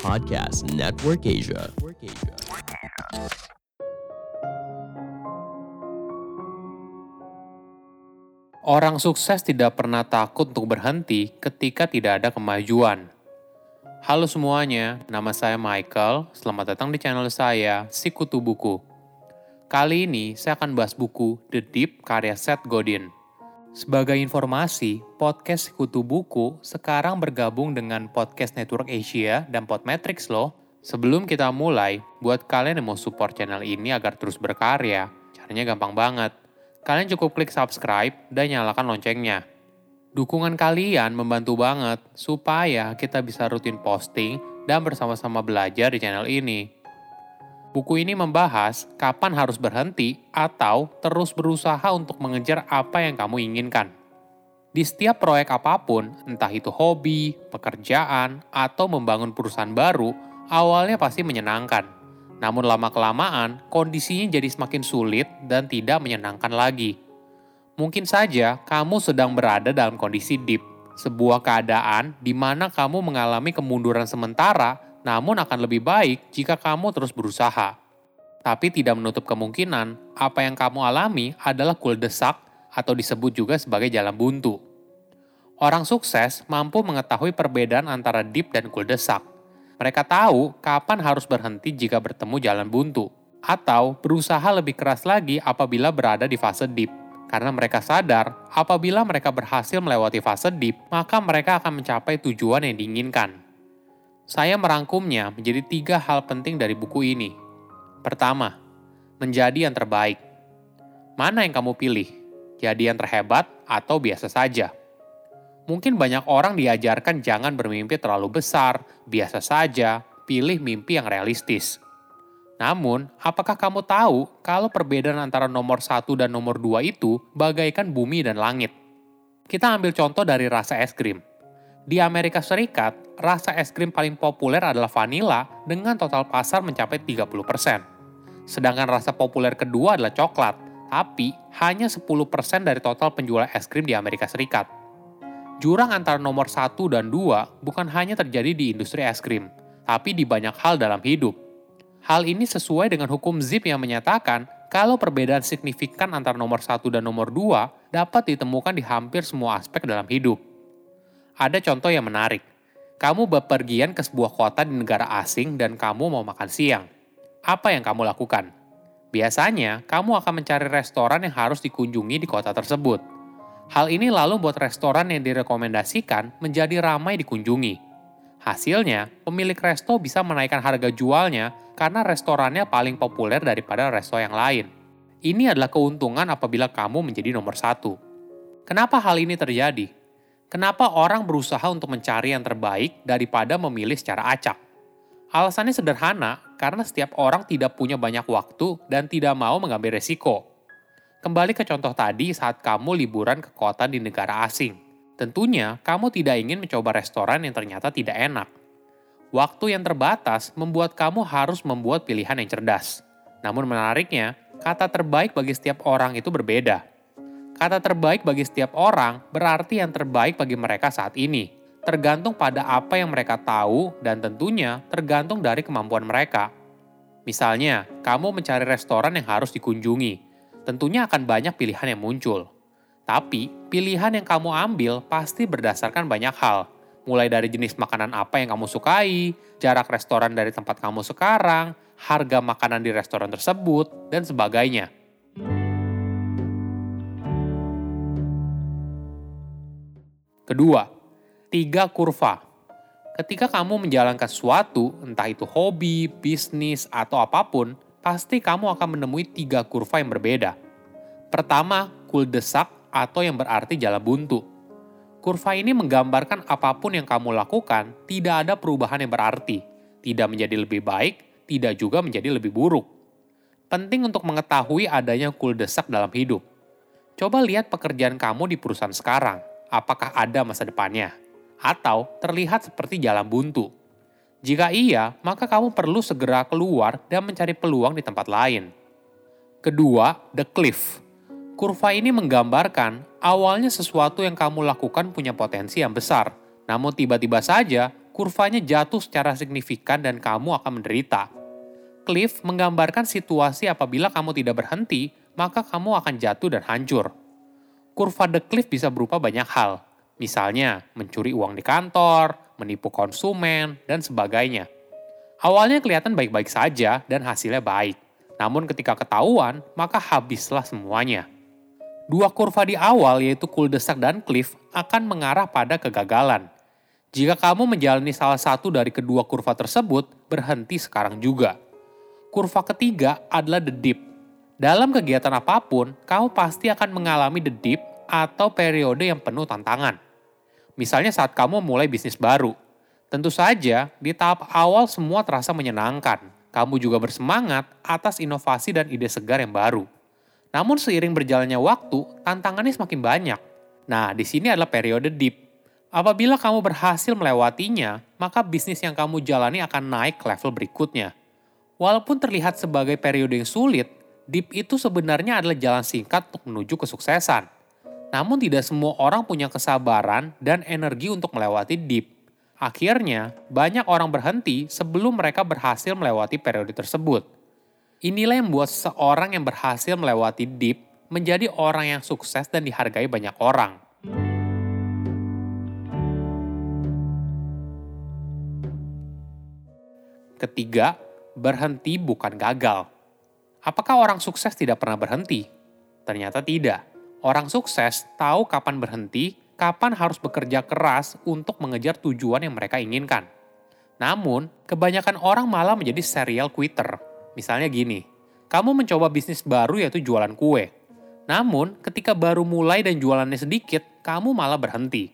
Podcast Network Asia. Orang sukses tidak pernah takut untuk berhenti ketika tidak ada kemajuan. Halo semuanya, nama saya Michael. Selamat datang di channel saya, Sikutu Buku. Kali ini saya akan bahas buku The Deep karya Seth Godin. Sebagai informasi, podcast Sikutu Buku sekarang bergabung dengan Podcast Network Asia dan Podmetrics loh. Sebelum kita mulai, buat kalian yang mau support channel ini agar terus berkarya, caranya gampang banget kalian cukup klik subscribe dan nyalakan loncengnya. Dukungan kalian membantu banget supaya kita bisa rutin posting dan bersama-sama belajar di channel ini. Buku ini membahas kapan harus berhenti atau terus berusaha untuk mengejar apa yang kamu inginkan. Di setiap proyek apa pun, entah itu hobi, pekerjaan, atau membangun perusahaan baru, awalnya pasti menyenangkan namun lama-kelamaan, kondisinya jadi semakin sulit dan tidak menyenangkan lagi. Mungkin saja kamu sedang berada dalam kondisi deep, sebuah keadaan di mana kamu mengalami kemunduran sementara, namun akan lebih baik jika kamu terus berusaha. Tapi tidak menutup kemungkinan apa yang kamu alami adalah kuldesak atau disebut juga sebagai jalan buntu. Orang sukses mampu mengetahui perbedaan antara deep dan kuldesak mereka tahu kapan harus berhenti jika bertemu jalan buntu, atau berusaha lebih keras lagi apabila berada di fase deep. Karena mereka sadar, apabila mereka berhasil melewati fase deep, maka mereka akan mencapai tujuan yang diinginkan. Saya merangkumnya menjadi tiga hal penting dari buku ini. Pertama, menjadi yang terbaik. Mana yang kamu pilih? Jadi yang terhebat atau biasa saja? Mungkin banyak orang diajarkan jangan bermimpi terlalu besar, biasa saja, pilih mimpi yang realistis. Namun, apakah kamu tahu kalau perbedaan antara nomor satu dan nomor dua itu bagaikan bumi dan langit? Kita ambil contoh dari rasa es krim. Di Amerika Serikat, rasa es krim paling populer adalah vanila dengan total pasar mencapai 30%. Sedangkan rasa populer kedua adalah coklat, tapi hanya 10% dari total penjual es krim di Amerika Serikat. Jurang antara nomor satu dan dua bukan hanya terjadi di industri es krim, tapi di banyak hal dalam hidup. Hal ini sesuai dengan hukum Zip yang menyatakan kalau perbedaan signifikan antara nomor satu dan nomor dua dapat ditemukan di hampir semua aspek dalam hidup. Ada contoh yang menarik. Kamu bepergian ke sebuah kota di negara asing dan kamu mau makan siang. Apa yang kamu lakukan? Biasanya, kamu akan mencari restoran yang harus dikunjungi di kota tersebut Hal ini lalu buat restoran yang direkomendasikan menjadi ramai dikunjungi. Hasilnya, pemilik resto bisa menaikkan harga jualnya karena restorannya paling populer daripada resto yang lain. Ini adalah keuntungan apabila kamu menjadi nomor satu. Kenapa hal ini terjadi? Kenapa orang berusaha untuk mencari yang terbaik daripada memilih secara acak? Alasannya sederhana, karena setiap orang tidak punya banyak waktu dan tidak mau mengambil resiko. Kembali ke contoh tadi saat kamu liburan ke kota di negara asing. Tentunya, kamu tidak ingin mencoba restoran yang ternyata tidak enak. Waktu yang terbatas membuat kamu harus membuat pilihan yang cerdas. Namun menariknya, kata terbaik bagi setiap orang itu berbeda. Kata terbaik bagi setiap orang berarti yang terbaik bagi mereka saat ini, tergantung pada apa yang mereka tahu dan tentunya tergantung dari kemampuan mereka. Misalnya, kamu mencari restoran yang harus dikunjungi, tentunya akan banyak pilihan yang muncul. Tapi, pilihan yang kamu ambil pasti berdasarkan banyak hal, mulai dari jenis makanan apa yang kamu sukai, jarak restoran dari tempat kamu sekarang, harga makanan di restoran tersebut, dan sebagainya. Kedua, tiga kurva. Ketika kamu menjalankan sesuatu, entah itu hobi, bisnis, atau apa pun, pasti kamu akan menemui tiga kurva yang berbeda. Pertama, kuldesak atau yang berarti jalan buntu. Kurva ini menggambarkan apa pun yang kamu lakukan tidak ada perubahan yang berarti, tidak menjadi lebih baik, tidak juga menjadi lebih buruk. Penting untuk mengetahui adanya kuldesak dalam hidup. Coba lihat pekerjaan kamu di perusahaan sekarang, apakah ada masa depannya? Atau terlihat seperti jalan buntu? Jika iya, maka kamu perlu segera keluar dan mencari peluang di tempat lain. Kedua, the cliff. Kurva ini menggambarkan awalnya sesuatu yang kamu lakukan punya potensi yang besar, namun tiba-tiba saja kurvanya jatuh secara signifikan dan kamu akan menderita. Cliff menggambarkan situasi apabila kamu tidak berhenti, maka kamu akan jatuh dan hancur. Kurva the cliff bisa berupa banyak hal, misalnya mencuri uang di kantor, menipu konsumen, dan sebagainya. Awalnya kelihatan baik-baik saja dan hasilnya baik. Namun ketika ketahuan, maka habislah semuanya. Dua kurva di awal yaitu cul-de-sac dan cliff akan mengarah pada kegagalan. Jika kamu menjalani salah satu dari kedua kurva tersebut, berhenti sekarang juga. Kurva ketiga adalah the dip. Dalam kegiatan apa pun, kamu pasti akan mengalami the dip atau periode yang penuh tantangan. Misalnya saat kamu mulai bisnis baru. Tentu saja, di tahap awal semua terasa menyenangkan. Kamu juga bersemangat atas inovasi dan ide segar yang baru. Namun seiring berjalannya waktu, tantangannya semakin banyak. Nah, di sini adalah periode deep. Apabila kamu berhasil melewatinya, maka bisnis yang kamu jalani akan naik ke level berikutnya. Walaupun terlihat sebagai periode yang sulit, deep itu sebenarnya adalah jalan singkat untuk menuju kesuksesan. Namun tidak semua orang punya kesabaran dan energi untuk melewati deep. Akhirnya, banyak orang berhenti sebelum mereka berhasil melewati periode tersebut. Inilah yang membuat seorang yang berhasil melewati deep menjadi orang yang sukses dan dihargai banyak orang. Ketiga, berhenti bukan gagal. Apakah orang sukses tidak pernah berhenti? Ternyata tidak. Orang sukses tahu kapan berhenti, kapan harus bekerja keras untuk mengejar tujuan yang mereka inginkan. Namun, kebanyakan orang malah menjadi serial quitter Misalnya gini, kamu mencoba bisnis baru yaitu jualan kue. Namun, ketika baru mulai dan jualannya sedikit, kamu malah berhenti.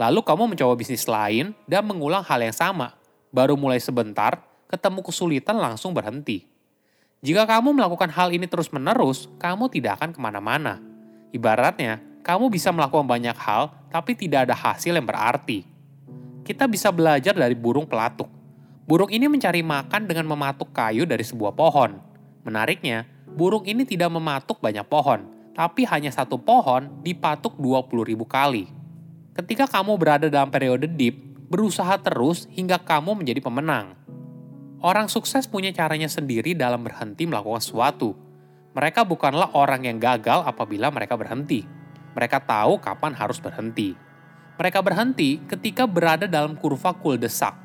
Lalu kamu mencoba bisnis lain dan mengulang hal yang sama. Baru mulai sebentar, ketemu kesulitan langsung berhenti. Jika kamu melakukan hal ini terus-menerus, kamu tidak akan ke mana-mana. Ibaratnya, kamu bisa melakukan banyak hal, tapi tidak ada hasil yang berarti. Kita bisa belajar dari burung pelatuk Burung ini mencari makan dengan mematuk kayu dari sebuah pohon. Menariknya, burung ini tidak mematuk banyak pohon, tapi hanya satu pohon dipatuk 20 ribu kali. Ketika kamu berada dalam periode deep, berusaha terus hingga kamu menjadi pemenang. Orang sukses punya caranya sendiri dalam berhenti melakukan sesuatu. Mereka bukanlah orang yang gagal apabila mereka berhenti. Mereka tahu kapan harus berhenti. Mereka berhenti ketika berada dalam kurva cul-de-sac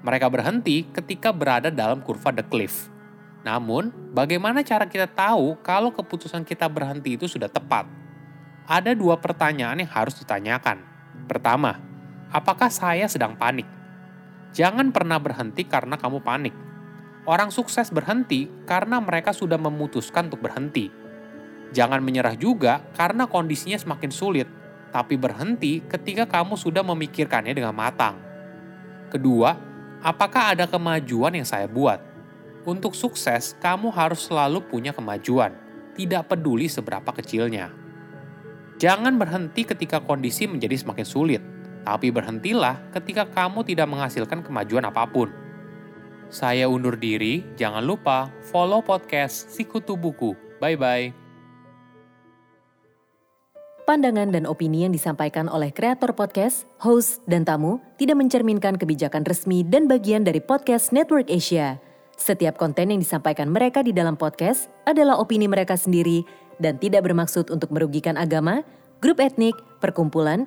mereka berhenti ketika berada dalam kurva the cliff. Namun, bagaimana cara kita tahu kalau keputusan kita berhenti itu sudah tepat? Ada dua pertanyaan yang harus ditanyakan. Pertama, apakah saya sedang panik? Jangan pernah berhenti karena kamu panik. Orang sukses berhenti karena mereka sudah memutuskan untuk berhenti. Jangan menyerah juga karena kondisinya semakin sulit, tapi berhenti ketika kamu sudah memikirkannya dengan matang. Kedua, apakah ada kemajuan yang saya buat? Untuk sukses, kamu harus selalu punya kemajuan, tidak peduli seberapa kecilnya. Jangan berhenti ketika kondisi menjadi semakin sulit, tapi berhentilah ketika kamu tidak menghasilkan kemajuan apa pun. Saya undur diri, jangan lupa follow podcast Sikutu Buku. Bye-bye pandangan dan opini yang disampaikan oleh kreator podcast, host, dan tamu tidak mencerminkan kebijakan resmi dan bagian dari podcast Network Asia. Setiap konten yang disampaikan mereka di dalam podcast adalah opini mereka sendiri dan tidak bermaksud untuk merugikan agama, grup etnik, perkumpulan,